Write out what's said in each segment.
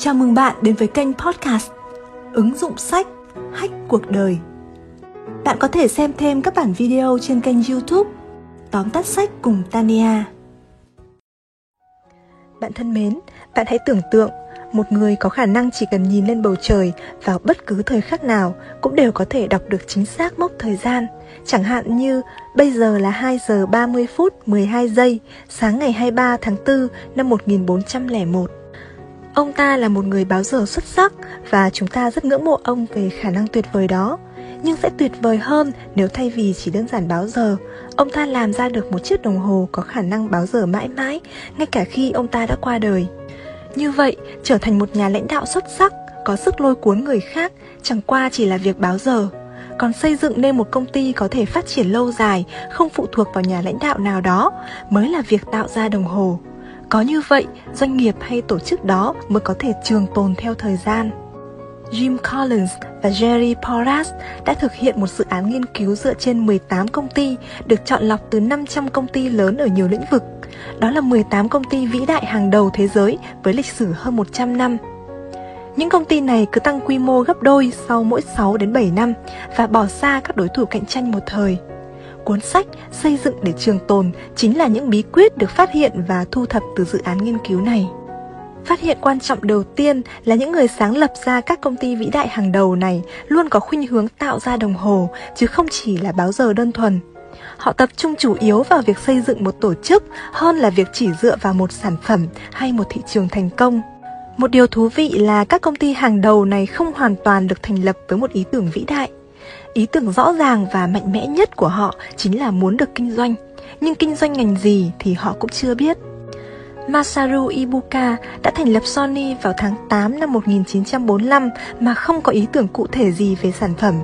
Chào mừng bạn đến với kênh podcast Ứng dụng sách Hách cuộc đời Bạn có thể xem thêm các bản video trên kênh youtube Tóm tắt sách cùng Tania Bạn thân mến, bạn hãy tưởng tượng một người có khả năng chỉ cần nhìn lên bầu trời vào bất cứ thời khắc nào cũng đều có thể đọc được chính xác mốc thời gian. Chẳng hạn như bây giờ là 2 giờ 30 phút 12 giây, sáng ngày 23 tháng 4 năm 1401. Ông ta là một người báo giờ xuất sắc và chúng ta rất ngưỡng mộ ông về khả năng tuyệt vời đó. Nhưng sẽ tuyệt vời hơn nếu thay vì chỉ đơn giản báo giờ, ông ta làm ra được một chiếc đồng hồ có khả năng báo giờ mãi mãi, ngay cả khi ông ta đã qua đời. Như vậy, trở thành một nhà lãnh đạo xuất sắc, có sức lôi cuốn người khác, chẳng qua chỉ là việc báo giờ. Còn xây dựng nên một công ty có thể phát triển lâu dài, không phụ thuộc vào nhà lãnh đạo nào đó, mới là việc tạo ra đồng hồ. Có như vậy, doanh nghiệp hay tổ chức đó mới có thể trường tồn theo thời gian. Jim Collins và Jerry Porras đã thực hiện một dự án nghiên cứu dựa trên 18 công ty được chọn lọc từ 500 công ty lớn ở nhiều lĩnh vực. Đó là 18 công ty vĩ đại hàng đầu thế giới với lịch sử hơn 100 năm. Những công ty này cứ tăng quy mô gấp đôi sau mỗi 6 đến 7 năm và bỏ xa các đối thủ cạnh tranh một thời cuốn sách xây dựng để trường tồn chính là những bí quyết được phát hiện và thu thập từ dự án nghiên cứu này. Phát hiện quan trọng đầu tiên là những người sáng lập ra các công ty vĩ đại hàng đầu này luôn có khuynh hướng tạo ra đồng hồ, chứ không chỉ là báo giờ đơn thuần. Họ tập trung chủ yếu vào việc xây dựng một tổ chức hơn là việc chỉ dựa vào một sản phẩm hay một thị trường thành công. Một điều thú vị là các công ty hàng đầu này không hoàn toàn được thành lập với một ý tưởng vĩ đại Ý tưởng rõ ràng và mạnh mẽ nhất của họ chính là muốn được kinh doanh, nhưng kinh doanh ngành gì thì họ cũng chưa biết. Masaru Ibuka đã thành lập Sony vào tháng 8 năm 1945 mà không có ý tưởng cụ thể gì về sản phẩm.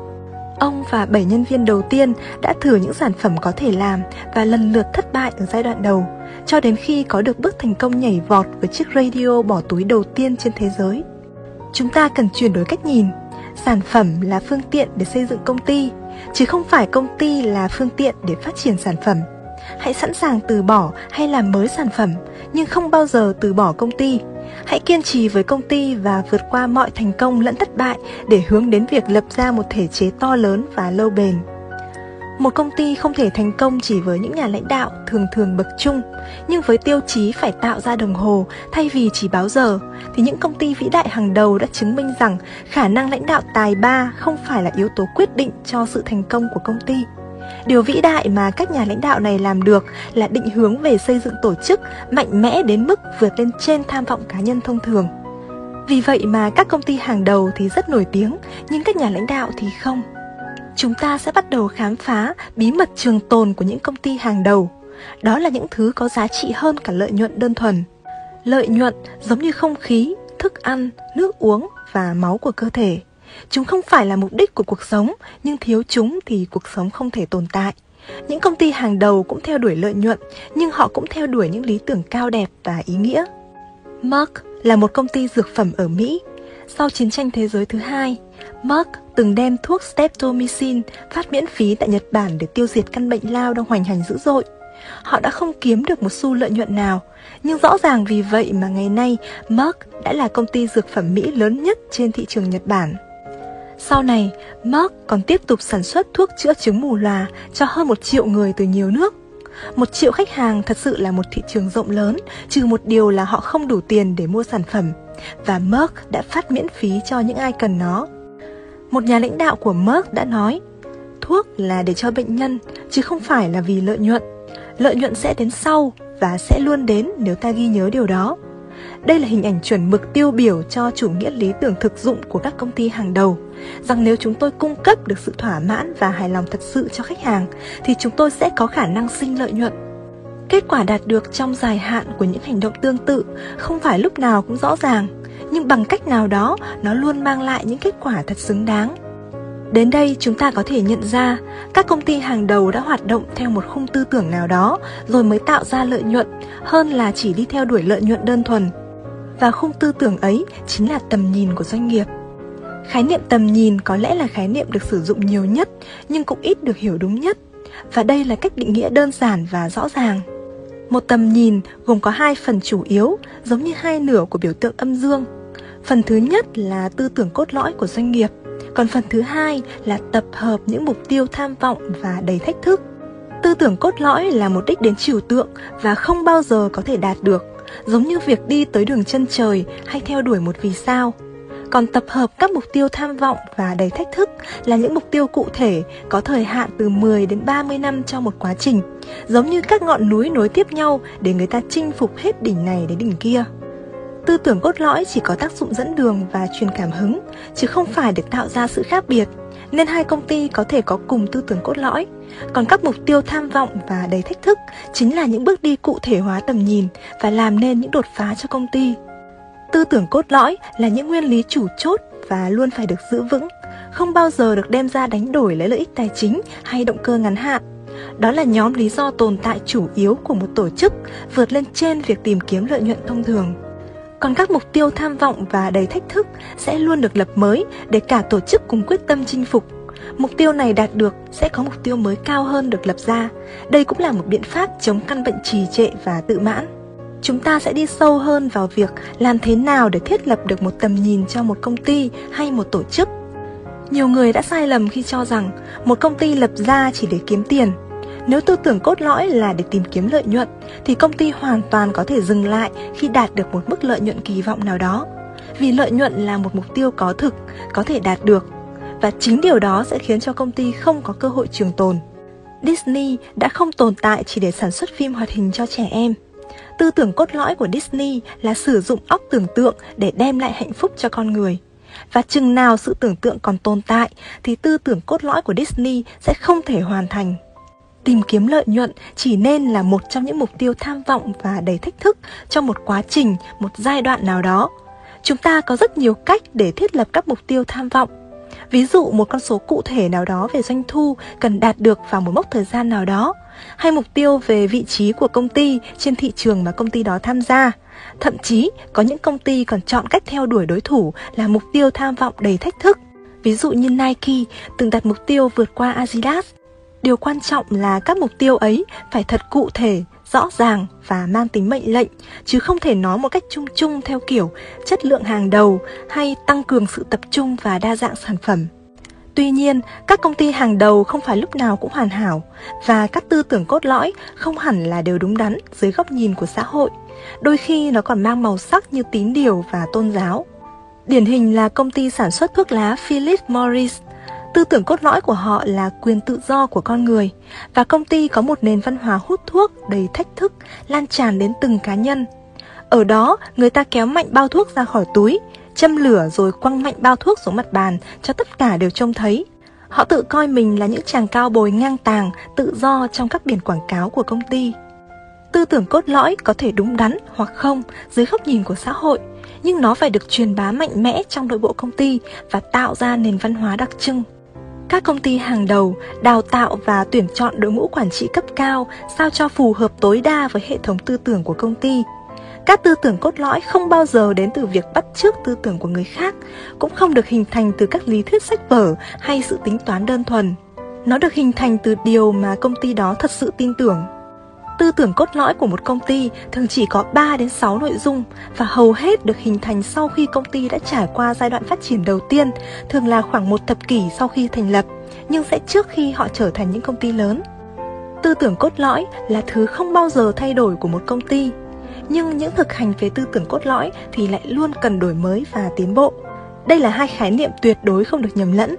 Ông và 7 nhân viên đầu tiên đã thử những sản phẩm có thể làm và lần lượt thất bại ở giai đoạn đầu, cho đến khi có được bước thành công nhảy vọt với chiếc radio bỏ túi đầu tiên trên thế giới. Chúng ta cần chuyển đổi cách nhìn sản phẩm là phương tiện để xây dựng công ty, chứ không phải công ty là phương tiện để phát triển sản phẩm. Hãy sẵn sàng từ bỏ hay làm mới sản phẩm, nhưng không bao giờ từ bỏ công ty. Hãy kiên trì với công ty và vượt qua mọi thành công lẫn thất bại để hướng đến việc lập ra một thể chế to lớn và lâu bền một công ty không thể thành công chỉ với những nhà lãnh đạo thường thường bậc trung, nhưng với tiêu chí phải tạo ra đồng hồ thay vì chỉ báo giờ, thì những công ty vĩ đại hàng đầu đã chứng minh rằng khả năng lãnh đạo tài ba không phải là yếu tố quyết định cho sự thành công của công ty. Điều vĩ đại mà các nhà lãnh đạo này làm được là định hướng về xây dựng tổ chức mạnh mẽ đến mức vượt lên trên tham vọng cá nhân thông thường. Vì vậy mà các công ty hàng đầu thì rất nổi tiếng, nhưng các nhà lãnh đạo thì không chúng ta sẽ bắt đầu khám phá bí mật trường tồn của những công ty hàng đầu. Đó là những thứ có giá trị hơn cả lợi nhuận đơn thuần. Lợi nhuận giống như không khí, thức ăn, nước uống và máu của cơ thể. Chúng không phải là mục đích của cuộc sống, nhưng thiếu chúng thì cuộc sống không thể tồn tại. Những công ty hàng đầu cũng theo đuổi lợi nhuận, nhưng họ cũng theo đuổi những lý tưởng cao đẹp và ý nghĩa. Merck là một công ty dược phẩm ở Mỹ. Sau chiến tranh thế giới thứ hai, Merck từng đem thuốc streptomycin phát miễn phí tại Nhật Bản để tiêu diệt căn bệnh lao đang hoành hành dữ dội. Họ đã không kiếm được một xu lợi nhuận nào, nhưng rõ ràng vì vậy mà ngày nay Merck đã là công ty dược phẩm Mỹ lớn nhất trên thị trường Nhật Bản. Sau này, Merck còn tiếp tục sản xuất thuốc chữa chứng mù lòa cho hơn một triệu người từ nhiều nước. Một triệu khách hàng thật sự là một thị trường rộng lớn, trừ một điều là họ không đủ tiền để mua sản phẩm. Và Merck đã phát miễn phí cho những ai cần nó. Một nhà lãnh đạo của Merck đã nói, thuốc là để cho bệnh nhân, chứ không phải là vì lợi nhuận. Lợi nhuận sẽ đến sau và sẽ luôn đến nếu ta ghi nhớ điều đó. Đây là hình ảnh chuẩn mực tiêu biểu cho chủ nghĩa lý tưởng thực dụng của các công ty hàng đầu, rằng nếu chúng tôi cung cấp được sự thỏa mãn và hài lòng thật sự cho khách hàng, thì chúng tôi sẽ có khả năng sinh lợi nhuận. Kết quả đạt được trong dài hạn của những hành động tương tự không phải lúc nào cũng rõ ràng, nhưng bằng cách nào đó nó luôn mang lại những kết quả thật xứng đáng đến đây chúng ta có thể nhận ra các công ty hàng đầu đã hoạt động theo một khung tư tưởng nào đó rồi mới tạo ra lợi nhuận hơn là chỉ đi theo đuổi lợi nhuận đơn thuần. Và khung tư tưởng ấy chính là tầm nhìn của doanh nghiệp. Khái niệm tầm nhìn có lẽ là khái niệm được sử dụng nhiều nhất nhưng cũng ít được hiểu đúng nhất. Và đây là cách định nghĩa đơn giản và rõ ràng. Một tầm nhìn gồm có hai phần chủ yếu giống như hai nửa của biểu tượng âm dương. Phần thứ nhất là tư tưởng cốt lõi của doanh nghiệp, còn phần thứ hai là tập hợp những mục tiêu tham vọng và đầy thách thức. Tư tưởng cốt lõi là một đích đến trừu tượng và không bao giờ có thể đạt được, giống như việc đi tới đường chân trời hay theo đuổi một vì sao. Còn tập hợp các mục tiêu tham vọng và đầy thách thức là những mục tiêu cụ thể có thời hạn từ 10 đến 30 năm cho một quá trình, giống như các ngọn núi nối tiếp nhau để người ta chinh phục hết đỉnh này đến đỉnh kia. Tư tưởng cốt lõi chỉ có tác dụng dẫn đường và truyền cảm hứng, chứ không phải để tạo ra sự khác biệt, nên hai công ty có thể có cùng tư tưởng cốt lõi. Còn các mục tiêu tham vọng và đầy thách thức chính là những bước đi cụ thể hóa tầm nhìn và làm nên những đột phá cho công ty. Tư tưởng cốt lõi là những nguyên lý chủ chốt và luôn phải được giữ vững, không bao giờ được đem ra đánh đổi lấy lợi ích tài chính hay động cơ ngắn hạn. Đó là nhóm lý do tồn tại chủ yếu của một tổ chức vượt lên trên việc tìm kiếm lợi nhuận thông thường. Còn các mục tiêu tham vọng và đầy thách thức sẽ luôn được lập mới để cả tổ chức cùng quyết tâm chinh phục. Mục tiêu này đạt được sẽ có mục tiêu mới cao hơn được lập ra. Đây cũng là một biện pháp chống căn bệnh trì trệ và tự mãn. Chúng ta sẽ đi sâu hơn vào việc làm thế nào để thiết lập được một tầm nhìn cho một công ty hay một tổ chức. Nhiều người đã sai lầm khi cho rằng một công ty lập ra chỉ để kiếm tiền nếu tư tưởng cốt lõi là để tìm kiếm lợi nhuận thì công ty hoàn toàn có thể dừng lại khi đạt được một mức lợi nhuận kỳ vọng nào đó. Vì lợi nhuận là một mục tiêu có thực, có thể đạt được và chính điều đó sẽ khiến cho công ty không có cơ hội trường tồn. Disney đã không tồn tại chỉ để sản xuất phim hoạt hình cho trẻ em. Tư tưởng cốt lõi của Disney là sử dụng óc tưởng tượng để đem lại hạnh phúc cho con người. Và chừng nào sự tưởng tượng còn tồn tại thì tư tưởng cốt lõi của Disney sẽ không thể hoàn thành tìm kiếm lợi nhuận chỉ nên là một trong những mục tiêu tham vọng và đầy thách thức trong một quá trình, một giai đoạn nào đó. Chúng ta có rất nhiều cách để thiết lập các mục tiêu tham vọng. Ví dụ một con số cụ thể nào đó về doanh thu cần đạt được vào một mốc thời gian nào đó, hay mục tiêu về vị trí của công ty trên thị trường mà công ty đó tham gia. Thậm chí có những công ty còn chọn cách theo đuổi đối thủ là mục tiêu tham vọng đầy thách thức. Ví dụ như Nike từng đặt mục tiêu vượt qua Adidas Điều quan trọng là các mục tiêu ấy phải thật cụ thể, rõ ràng và mang tính mệnh lệnh, chứ không thể nói một cách chung chung theo kiểu chất lượng hàng đầu hay tăng cường sự tập trung và đa dạng sản phẩm. Tuy nhiên, các công ty hàng đầu không phải lúc nào cũng hoàn hảo và các tư tưởng cốt lõi không hẳn là đều đúng đắn dưới góc nhìn của xã hội. Đôi khi nó còn mang màu sắc như tín điều và tôn giáo. Điển hình là công ty sản xuất thuốc lá Philip Morris Tư tưởng cốt lõi của họ là quyền tự do của con người và công ty có một nền văn hóa hút thuốc đầy thách thức lan tràn đến từng cá nhân. Ở đó, người ta kéo mạnh bao thuốc ra khỏi túi, châm lửa rồi quăng mạnh bao thuốc xuống mặt bàn cho tất cả đều trông thấy. Họ tự coi mình là những chàng cao bồi ngang tàng, tự do trong các biển quảng cáo của công ty. Tư tưởng cốt lõi có thể đúng đắn hoặc không dưới góc nhìn của xã hội, nhưng nó phải được truyền bá mạnh mẽ trong nội bộ công ty và tạo ra nền văn hóa đặc trưng. Các công ty hàng đầu đào tạo và tuyển chọn đội ngũ quản trị cấp cao sao cho phù hợp tối đa với hệ thống tư tưởng của công ty. Các tư tưởng cốt lõi không bao giờ đến từ việc bắt chước tư tưởng của người khác, cũng không được hình thành từ các lý thuyết sách vở hay sự tính toán đơn thuần. Nó được hình thành từ điều mà công ty đó thật sự tin tưởng Tư tưởng cốt lõi của một công ty thường chỉ có 3 đến 6 nội dung và hầu hết được hình thành sau khi công ty đã trải qua giai đoạn phát triển đầu tiên, thường là khoảng một thập kỷ sau khi thành lập, nhưng sẽ trước khi họ trở thành những công ty lớn. Tư tưởng cốt lõi là thứ không bao giờ thay đổi của một công ty, nhưng những thực hành về tư tưởng cốt lõi thì lại luôn cần đổi mới và tiến bộ. Đây là hai khái niệm tuyệt đối không được nhầm lẫn.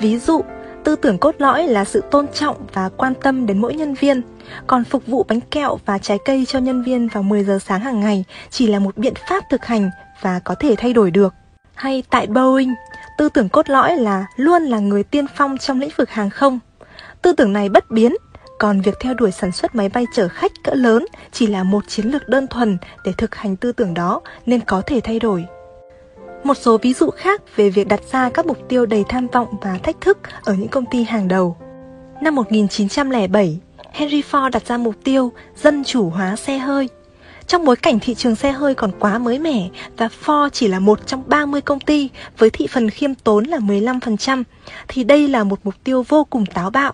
Ví dụ, Tư tưởng cốt lõi là sự tôn trọng và quan tâm đến mỗi nhân viên, còn phục vụ bánh kẹo và trái cây cho nhân viên vào 10 giờ sáng hàng ngày chỉ là một biện pháp thực hành và có thể thay đổi được. Hay tại Boeing, tư tưởng cốt lõi là luôn là người tiên phong trong lĩnh vực hàng không. Tư tưởng này bất biến, còn việc theo đuổi sản xuất máy bay chở khách cỡ lớn chỉ là một chiến lược đơn thuần để thực hành tư tưởng đó nên có thể thay đổi. Một số ví dụ khác về việc đặt ra các mục tiêu đầy tham vọng và thách thức ở những công ty hàng đầu. Năm 1907, Henry Ford đặt ra mục tiêu dân chủ hóa xe hơi. Trong bối cảnh thị trường xe hơi còn quá mới mẻ và Ford chỉ là một trong 30 công ty với thị phần khiêm tốn là 15%, thì đây là một mục tiêu vô cùng táo bạo.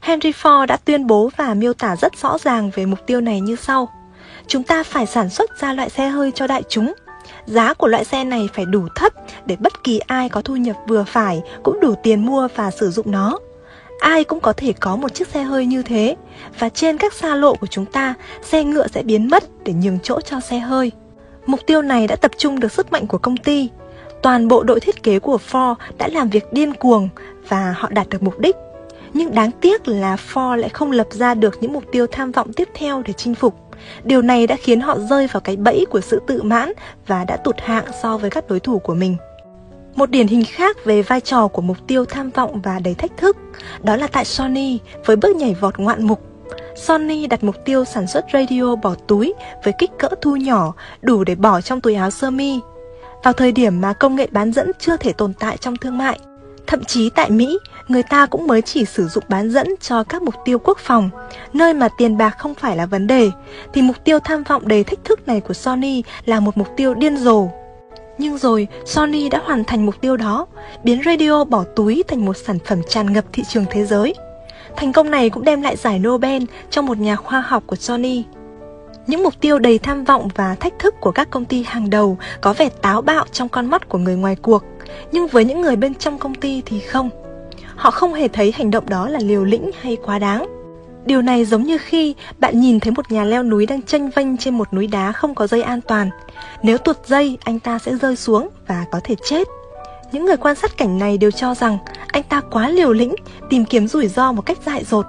Henry Ford đã tuyên bố và miêu tả rất rõ ràng về mục tiêu này như sau. Chúng ta phải sản xuất ra loại xe hơi cho đại chúng Giá của loại xe này phải đủ thấp để bất kỳ ai có thu nhập vừa phải cũng đủ tiền mua và sử dụng nó. Ai cũng có thể có một chiếc xe hơi như thế và trên các xa lộ của chúng ta, xe ngựa sẽ biến mất để nhường chỗ cho xe hơi. Mục tiêu này đã tập trung được sức mạnh của công ty. Toàn bộ đội thiết kế của Ford đã làm việc điên cuồng và họ đạt được mục đích. Nhưng đáng tiếc là Ford lại không lập ra được những mục tiêu tham vọng tiếp theo để chinh phục. Điều này đã khiến họ rơi vào cái bẫy của sự tự mãn và đã tụt hạng so với các đối thủ của mình. Một điển hình khác về vai trò của mục tiêu tham vọng và đầy thách thức, đó là tại Sony với bước nhảy vọt ngoạn mục. Sony đặt mục tiêu sản xuất radio bỏ túi với kích cỡ thu nhỏ đủ để bỏ trong túi áo sơ mi. Vào thời điểm mà công nghệ bán dẫn chưa thể tồn tại trong thương mại, Thậm chí tại Mỹ, người ta cũng mới chỉ sử dụng bán dẫn cho các mục tiêu quốc phòng, nơi mà tiền bạc không phải là vấn đề, thì mục tiêu tham vọng đầy thách thức này của Sony là một mục tiêu điên rồ. Nhưng rồi, Sony đã hoàn thành mục tiêu đó, biến radio bỏ túi thành một sản phẩm tràn ngập thị trường thế giới. Thành công này cũng đem lại giải Nobel cho một nhà khoa học của Sony. Những mục tiêu đầy tham vọng và thách thức của các công ty hàng đầu có vẻ táo bạo trong con mắt của người ngoài cuộc, nhưng với những người bên trong công ty thì không. Họ không hề thấy hành động đó là liều lĩnh hay quá đáng. Điều này giống như khi bạn nhìn thấy một nhà leo núi đang tranh vanh trên một núi đá không có dây an toàn. Nếu tuột dây, anh ta sẽ rơi xuống và có thể chết. Những người quan sát cảnh này đều cho rằng anh ta quá liều lĩnh, tìm kiếm rủi ro một cách dại dột.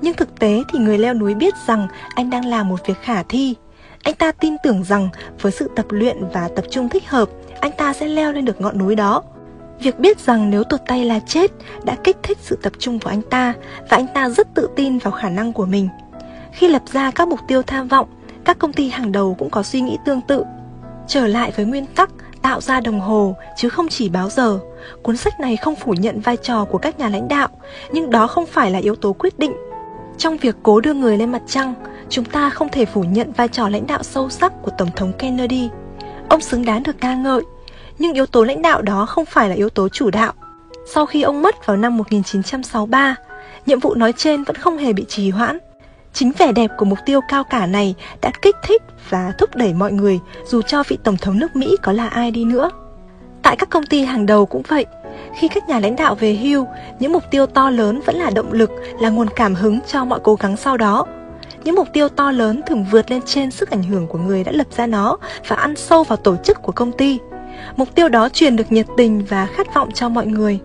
Nhưng thực tế thì người leo núi biết rằng anh đang làm một việc khả thi. Anh ta tin tưởng rằng với sự tập luyện và tập trung thích hợp, anh ta sẽ leo lên được ngọn núi đó. Việc biết rằng nếu tuột tay là chết đã kích thích sự tập trung của anh ta và anh ta rất tự tin vào khả năng của mình. Khi lập ra các mục tiêu tham vọng, các công ty hàng đầu cũng có suy nghĩ tương tự. Trở lại với nguyên tắc tạo ra đồng hồ chứ không chỉ báo giờ. Cuốn sách này không phủ nhận vai trò của các nhà lãnh đạo, nhưng đó không phải là yếu tố quyết định. Trong việc cố đưa người lên mặt trăng, chúng ta không thể phủ nhận vai trò lãnh đạo sâu sắc của Tổng thống Kennedy. Ông xứng đáng được ca ngợi, nhưng yếu tố lãnh đạo đó không phải là yếu tố chủ đạo. Sau khi ông mất vào năm 1963, nhiệm vụ nói trên vẫn không hề bị trì hoãn. Chính vẻ đẹp của mục tiêu cao cả này đã kích thích và thúc đẩy mọi người dù cho vị Tổng thống nước Mỹ có là ai đi nữa. Tại các công ty hàng đầu cũng vậy, khi các nhà lãnh đạo về hưu, những mục tiêu to lớn vẫn là động lực, là nguồn cảm hứng cho mọi cố gắng sau đó. Những mục tiêu to lớn thường vượt lên trên sức ảnh hưởng của người đã lập ra nó và ăn sâu vào tổ chức của công ty. Mục tiêu đó truyền được nhiệt tình và khát vọng cho mọi người.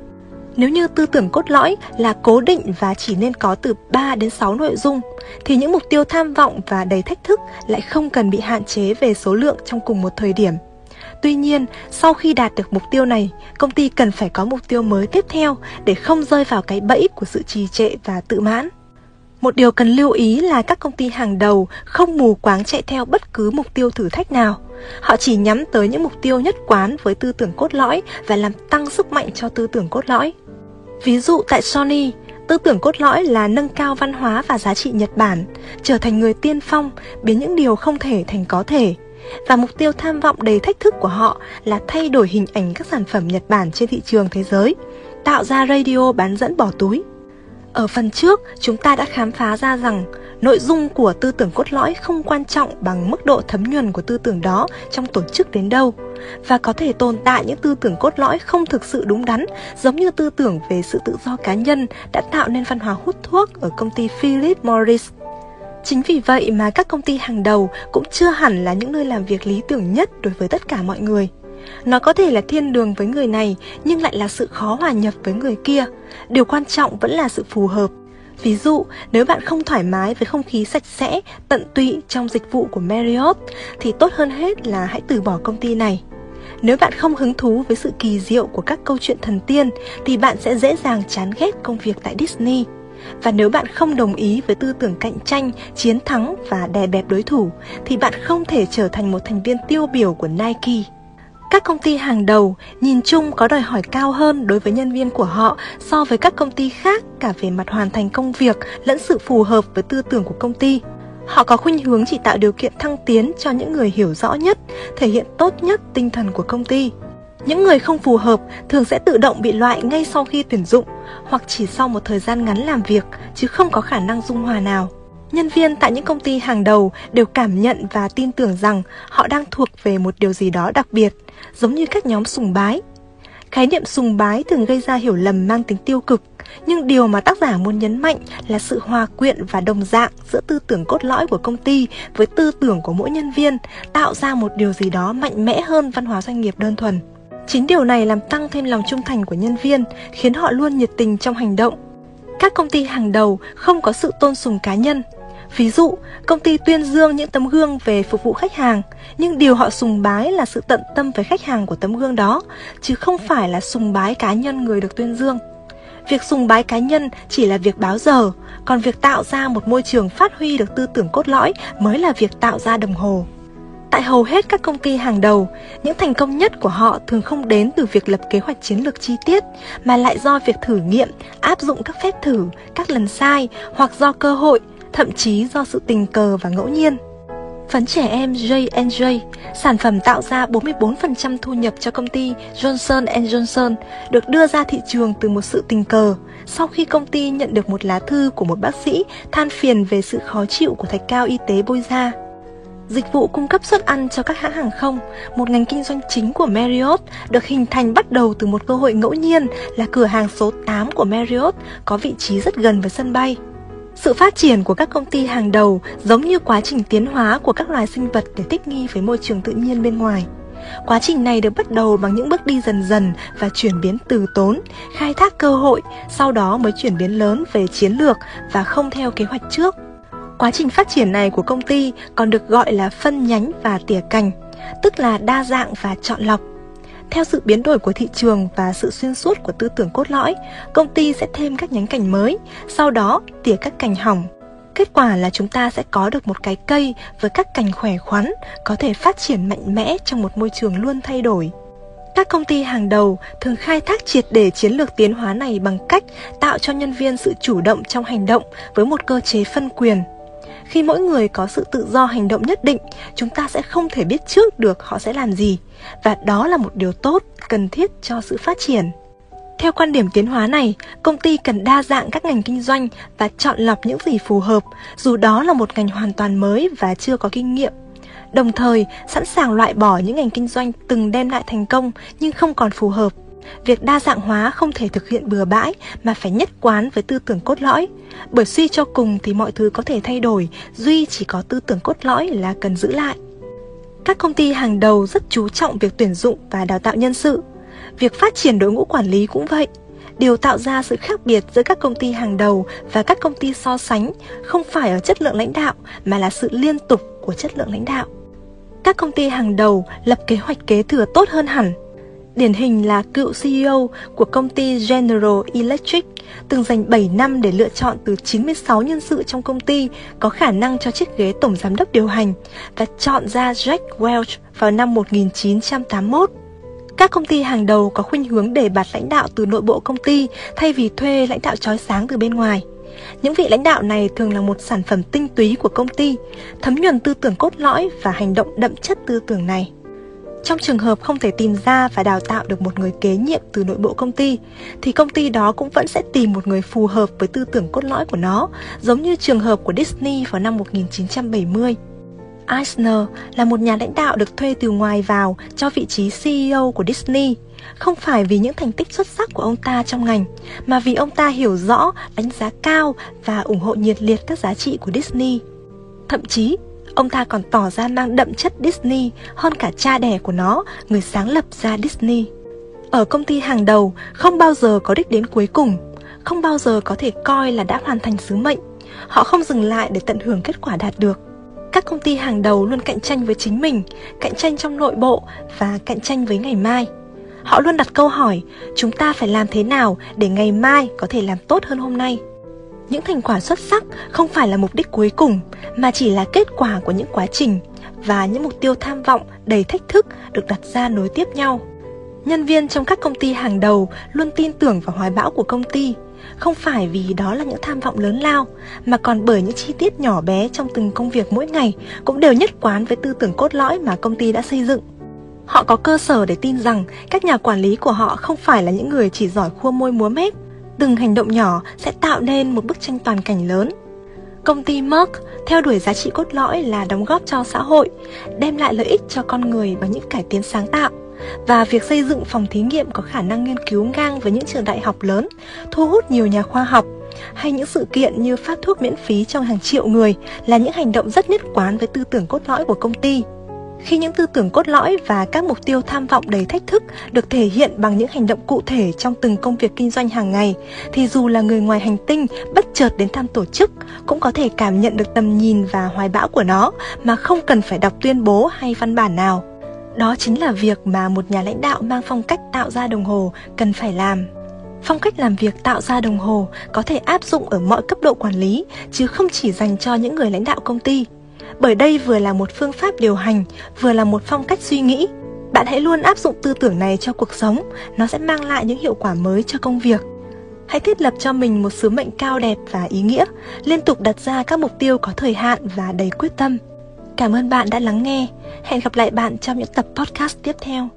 Nếu như tư tưởng cốt lõi là cố định và chỉ nên có từ 3 đến 6 nội dung, thì những mục tiêu tham vọng và đầy thách thức lại không cần bị hạn chế về số lượng trong cùng một thời điểm. Tuy nhiên, sau khi đạt được mục tiêu này, công ty cần phải có mục tiêu mới tiếp theo để không rơi vào cái bẫy của sự trì trệ và tự mãn. Một điều cần lưu ý là các công ty hàng đầu không mù quáng chạy theo bất cứ mục tiêu thử thách nào. Họ chỉ nhắm tới những mục tiêu nhất quán với tư tưởng cốt lõi và làm tăng sức mạnh cho tư tưởng cốt lõi. Ví dụ tại Sony, tư tưởng cốt lõi là nâng cao văn hóa và giá trị Nhật Bản, trở thành người tiên phong, biến những điều không thể thành có thể. Và mục tiêu tham vọng đầy thách thức của họ là thay đổi hình ảnh các sản phẩm Nhật Bản trên thị trường thế giới, tạo ra radio bán dẫn bỏ túi. Ở phần trước, chúng ta đã khám phá ra rằng nội dung của tư tưởng cốt lõi không quan trọng bằng mức độ thấm nhuần của tư tưởng đó trong tổ chức đến đâu và có thể tồn tại những tư tưởng cốt lõi không thực sự đúng đắn giống như tư tưởng về sự tự do cá nhân đã tạo nên văn hóa hút thuốc ở công ty Philip Morris. Chính vì vậy mà các công ty hàng đầu cũng chưa hẳn là những nơi làm việc lý tưởng nhất đối với tất cả mọi người. Nó có thể là thiên đường với người này nhưng lại là sự khó hòa nhập với người kia. Điều quan trọng vẫn là sự phù hợp. Ví dụ, nếu bạn không thoải mái với không khí sạch sẽ, tận tụy trong dịch vụ của Marriott thì tốt hơn hết là hãy từ bỏ công ty này. Nếu bạn không hứng thú với sự kỳ diệu của các câu chuyện thần tiên thì bạn sẽ dễ dàng chán ghét công việc tại Disney. Và nếu bạn không đồng ý với tư tưởng cạnh tranh, chiến thắng và đè bẹp đối thủ thì bạn không thể trở thành một thành viên tiêu biểu của Nike. Các công ty hàng đầu nhìn chung có đòi hỏi cao hơn đối với nhân viên của họ so với các công ty khác cả về mặt hoàn thành công việc lẫn sự phù hợp với tư tưởng của công ty. Họ có khuynh hướng chỉ tạo điều kiện thăng tiến cho những người hiểu rõ nhất, thể hiện tốt nhất tinh thần của công ty. Những người không phù hợp thường sẽ tự động bị loại ngay sau khi tuyển dụng hoặc chỉ sau một thời gian ngắn làm việc chứ không có khả năng dung hòa nào. Nhân viên tại những công ty hàng đầu đều cảm nhận và tin tưởng rằng họ đang thuộc về một điều gì đó đặc biệt, giống như các nhóm sùng bái. Khái niệm sùng bái thường gây ra hiểu lầm mang tính tiêu cực, nhưng điều mà tác giả muốn nhấn mạnh là sự hòa quyện và đồng dạng giữa tư tưởng cốt lõi của công ty với tư tưởng của mỗi nhân viên, tạo ra một điều gì đó mạnh mẽ hơn văn hóa doanh nghiệp đơn thuần. Chính điều này làm tăng thêm lòng trung thành của nhân viên, khiến họ luôn nhiệt tình trong hành động. Các công ty hàng đầu không có sự tôn sùng cá nhân, Ví dụ, công ty tuyên dương những tấm gương về phục vụ khách hàng, nhưng điều họ sùng bái là sự tận tâm với khách hàng của tấm gương đó, chứ không phải là sùng bái cá nhân người được tuyên dương. Việc sùng bái cá nhân chỉ là việc báo giờ, còn việc tạo ra một môi trường phát huy được tư tưởng cốt lõi mới là việc tạo ra đồng hồ. Tại hầu hết các công ty hàng đầu, những thành công nhất của họ thường không đến từ việc lập kế hoạch chiến lược chi tiết, mà lại do việc thử nghiệm, áp dụng các phép thử, các lần sai hoặc do cơ hội, thậm chí do sự tình cờ và ngẫu nhiên. Phấn trẻ em J&J, sản phẩm tạo ra 44% thu nhập cho công ty Johnson Johnson, được đưa ra thị trường từ một sự tình cờ, sau khi công ty nhận được một lá thư của một bác sĩ than phiền về sự khó chịu của thạch cao y tế bôi da. Dịch vụ cung cấp suất ăn cho các hãng hàng không, một ngành kinh doanh chính của Marriott, được hình thành bắt đầu từ một cơ hội ngẫu nhiên là cửa hàng số 8 của Marriott có vị trí rất gần với sân bay. Sự phát triển của các công ty hàng đầu giống như quá trình tiến hóa của các loài sinh vật để thích nghi với môi trường tự nhiên bên ngoài. Quá trình này được bắt đầu bằng những bước đi dần dần và chuyển biến từ tốn, khai thác cơ hội, sau đó mới chuyển biến lớn về chiến lược và không theo kế hoạch trước. Quá trình phát triển này của công ty còn được gọi là phân nhánh và tỉa cành, tức là đa dạng và chọn lọc. Theo sự biến đổi của thị trường và sự xuyên suốt của tư tưởng cốt lõi, công ty sẽ thêm các nhánh cành mới, sau đó tỉa các cành hỏng. Kết quả là chúng ta sẽ có được một cái cây với các cành khỏe khoắn, có thể phát triển mạnh mẽ trong một môi trường luôn thay đổi. Các công ty hàng đầu thường khai thác triệt để chiến lược tiến hóa này bằng cách tạo cho nhân viên sự chủ động trong hành động với một cơ chế phân quyền khi mỗi người có sự tự do hành động nhất định chúng ta sẽ không thể biết trước được họ sẽ làm gì. Và đó là một điều tốt cần thiết cho sự phát triển. Theo quan điểm tiến hóa này, công ty cần đa dạng các ngành kinh doanh và chọn lọc những gì phù hợp, dù đó là một ngành hoàn toàn mới và chưa có kinh nghiệm. Đồng thời, sẵn sàng loại bỏ những ngành kinh doanh từng đem lại thành công nhưng không còn phù hợp. Việc đa dạng hóa không thể thực hiện bừa bãi mà phải nhất quán với tư tưởng cốt lõi. Bởi suy cho cùng thì mọi thứ có thể thay đổi, duy chỉ có tư tưởng cốt lõi là cần giữ lại. Các công ty hàng đầu rất chú trọng việc tuyển dụng và đào tạo nhân sự. Việc phát triển đội ngũ quản lý cũng vậy. Điều tạo ra sự khác biệt giữa các công ty hàng đầu và các công ty so sánh không phải ở chất lượng lãnh đạo mà là sự liên tục của chất lượng lãnh đạo. Các công ty hàng đầu lập kế hoạch kế thừa tốt hơn hẳn Điển hình là cựu CEO của công ty General Electric, từng dành 7 năm để lựa chọn từ 96 nhân sự trong công ty có khả năng cho chiếc ghế tổng giám đốc điều hành và chọn ra Jack Welch vào năm 1981. Các công ty hàng đầu có khuynh hướng để bạt lãnh đạo từ nội bộ công ty thay vì thuê lãnh đạo trói sáng từ bên ngoài. Những vị lãnh đạo này thường là một sản phẩm tinh túy của công ty, thấm nhuần tư tưởng cốt lõi và hành động đậm chất tư tưởng này. Trong trường hợp không thể tìm ra và đào tạo được một người kế nhiệm từ nội bộ công ty, thì công ty đó cũng vẫn sẽ tìm một người phù hợp với tư tưởng cốt lõi của nó, giống như trường hợp của Disney vào năm 1970. Eisner là một nhà lãnh đạo được thuê từ ngoài vào cho vị trí CEO của Disney, không phải vì những thành tích xuất sắc của ông ta trong ngành, mà vì ông ta hiểu rõ, đánh giá cao và ủng hộ nhiệt liệt các giá trị của Disney. Thậm chí, Ông ta còn tỏ ra mang đậm chất Disney hơn cả cha đẻ của nó, người sáng lập ra Disney. Ở công ty hàng đầu, không bao giờ có đích đến cuối cùng, không bao giờ có thể coi là đã hoàn thành sứ mệnh. Họ không dừng lại để tận hưởng kết quả đạt được. Các công ty hàng đầu luôn cạnh tranh với chính mình, cạnh tranh trong nội bộ và cạnh tranh với ngày mai. Họ luôn đặt câu hỏi, chúng ta phải làm thế nào để ngày mai có thể làm tốt hơn hôm nay? Những thành quả xuất sắc không phải là mục đích cuối cùng, mà chỉ là kết quả của những quá trình và những mục tiêu tham vọng đầy thách thức được đặt ra nối tiếp nhau. Nhân viên trong các công ty hàng đầu luôn tin tưởng vào hoài bão của công ty, không phải vì đó là những tham vọng lớn lao, mà còn bởi những chi tiết nhỏ bé trong từng công việc mỗi ngày cũng đều nhất quán với tư tưởng cốt lõi mà công ty đã xây dựng. Họ có cơ sở để tin rằng các nhà quản lý của họ không phải là những người chỉ giỏi khua môi múa mép. Từng hành động nhỏ sẽ tạo nên một bức tranh toàn cảnh lớn Công ty Merck theo đuổi giá trị cốt lõi là đóng góp cho xã hội, đem lại lợi ích cho con người bằng những cải tiến sáng tạo. Và việc xây dựng phòng thí nghiệm có khả năng nghiên cứu ngang với những trường đại học lớn, thu hút nhiều nhà khoa học, hay những sự kiện như phát thuốc miễn phí cho hàng triệu người là những hành động rất nhất quán với tư tưởng cốt lõi của công ty. Khi những tư tưởng cốt lõi và các mục tiêu tham vọng đầy thách thức được thể hiện bằng những hành động cụ thể trong từng công việc kinh doanh hàng ngày, thì dù là người ngoài hành tinh bất chợt đến thăm tổ chức cũng có thể cảm nhận được tầm nhìn và hoài bão của nó mà không cần phải đọc tuyên bố hay văn bản nào. Đó chính là việc mà một nhà lãnh đạo mang phong cách tạo ra đồng hồ cần phải làm. Phong cách làm việc tạo ra đồng hồ có thể áp dụng ở mọi cấp độ quản lý, chứ không chỉ dành cho những người lãnh đạo công ty. Bởi đây vừa là một phương pháp điều hành, vừa là một phong cách suy nghĩ. Bạn hãy luôn áp dụng tư tưởng này cho cuộc sống, nó sẽ mang lại những hiệu quả mới cho công việc. Hãy thiết lập cho mình một sứ mệnh cao đẹp và ý nghĩa, liên tục đặt ra các mục tiêu có thời hạn và đầy quyết tâm. Cảm ơn bạn đã lắng nghe. Hẹn gặp lại bạn trong những tập podcast tiếp theo.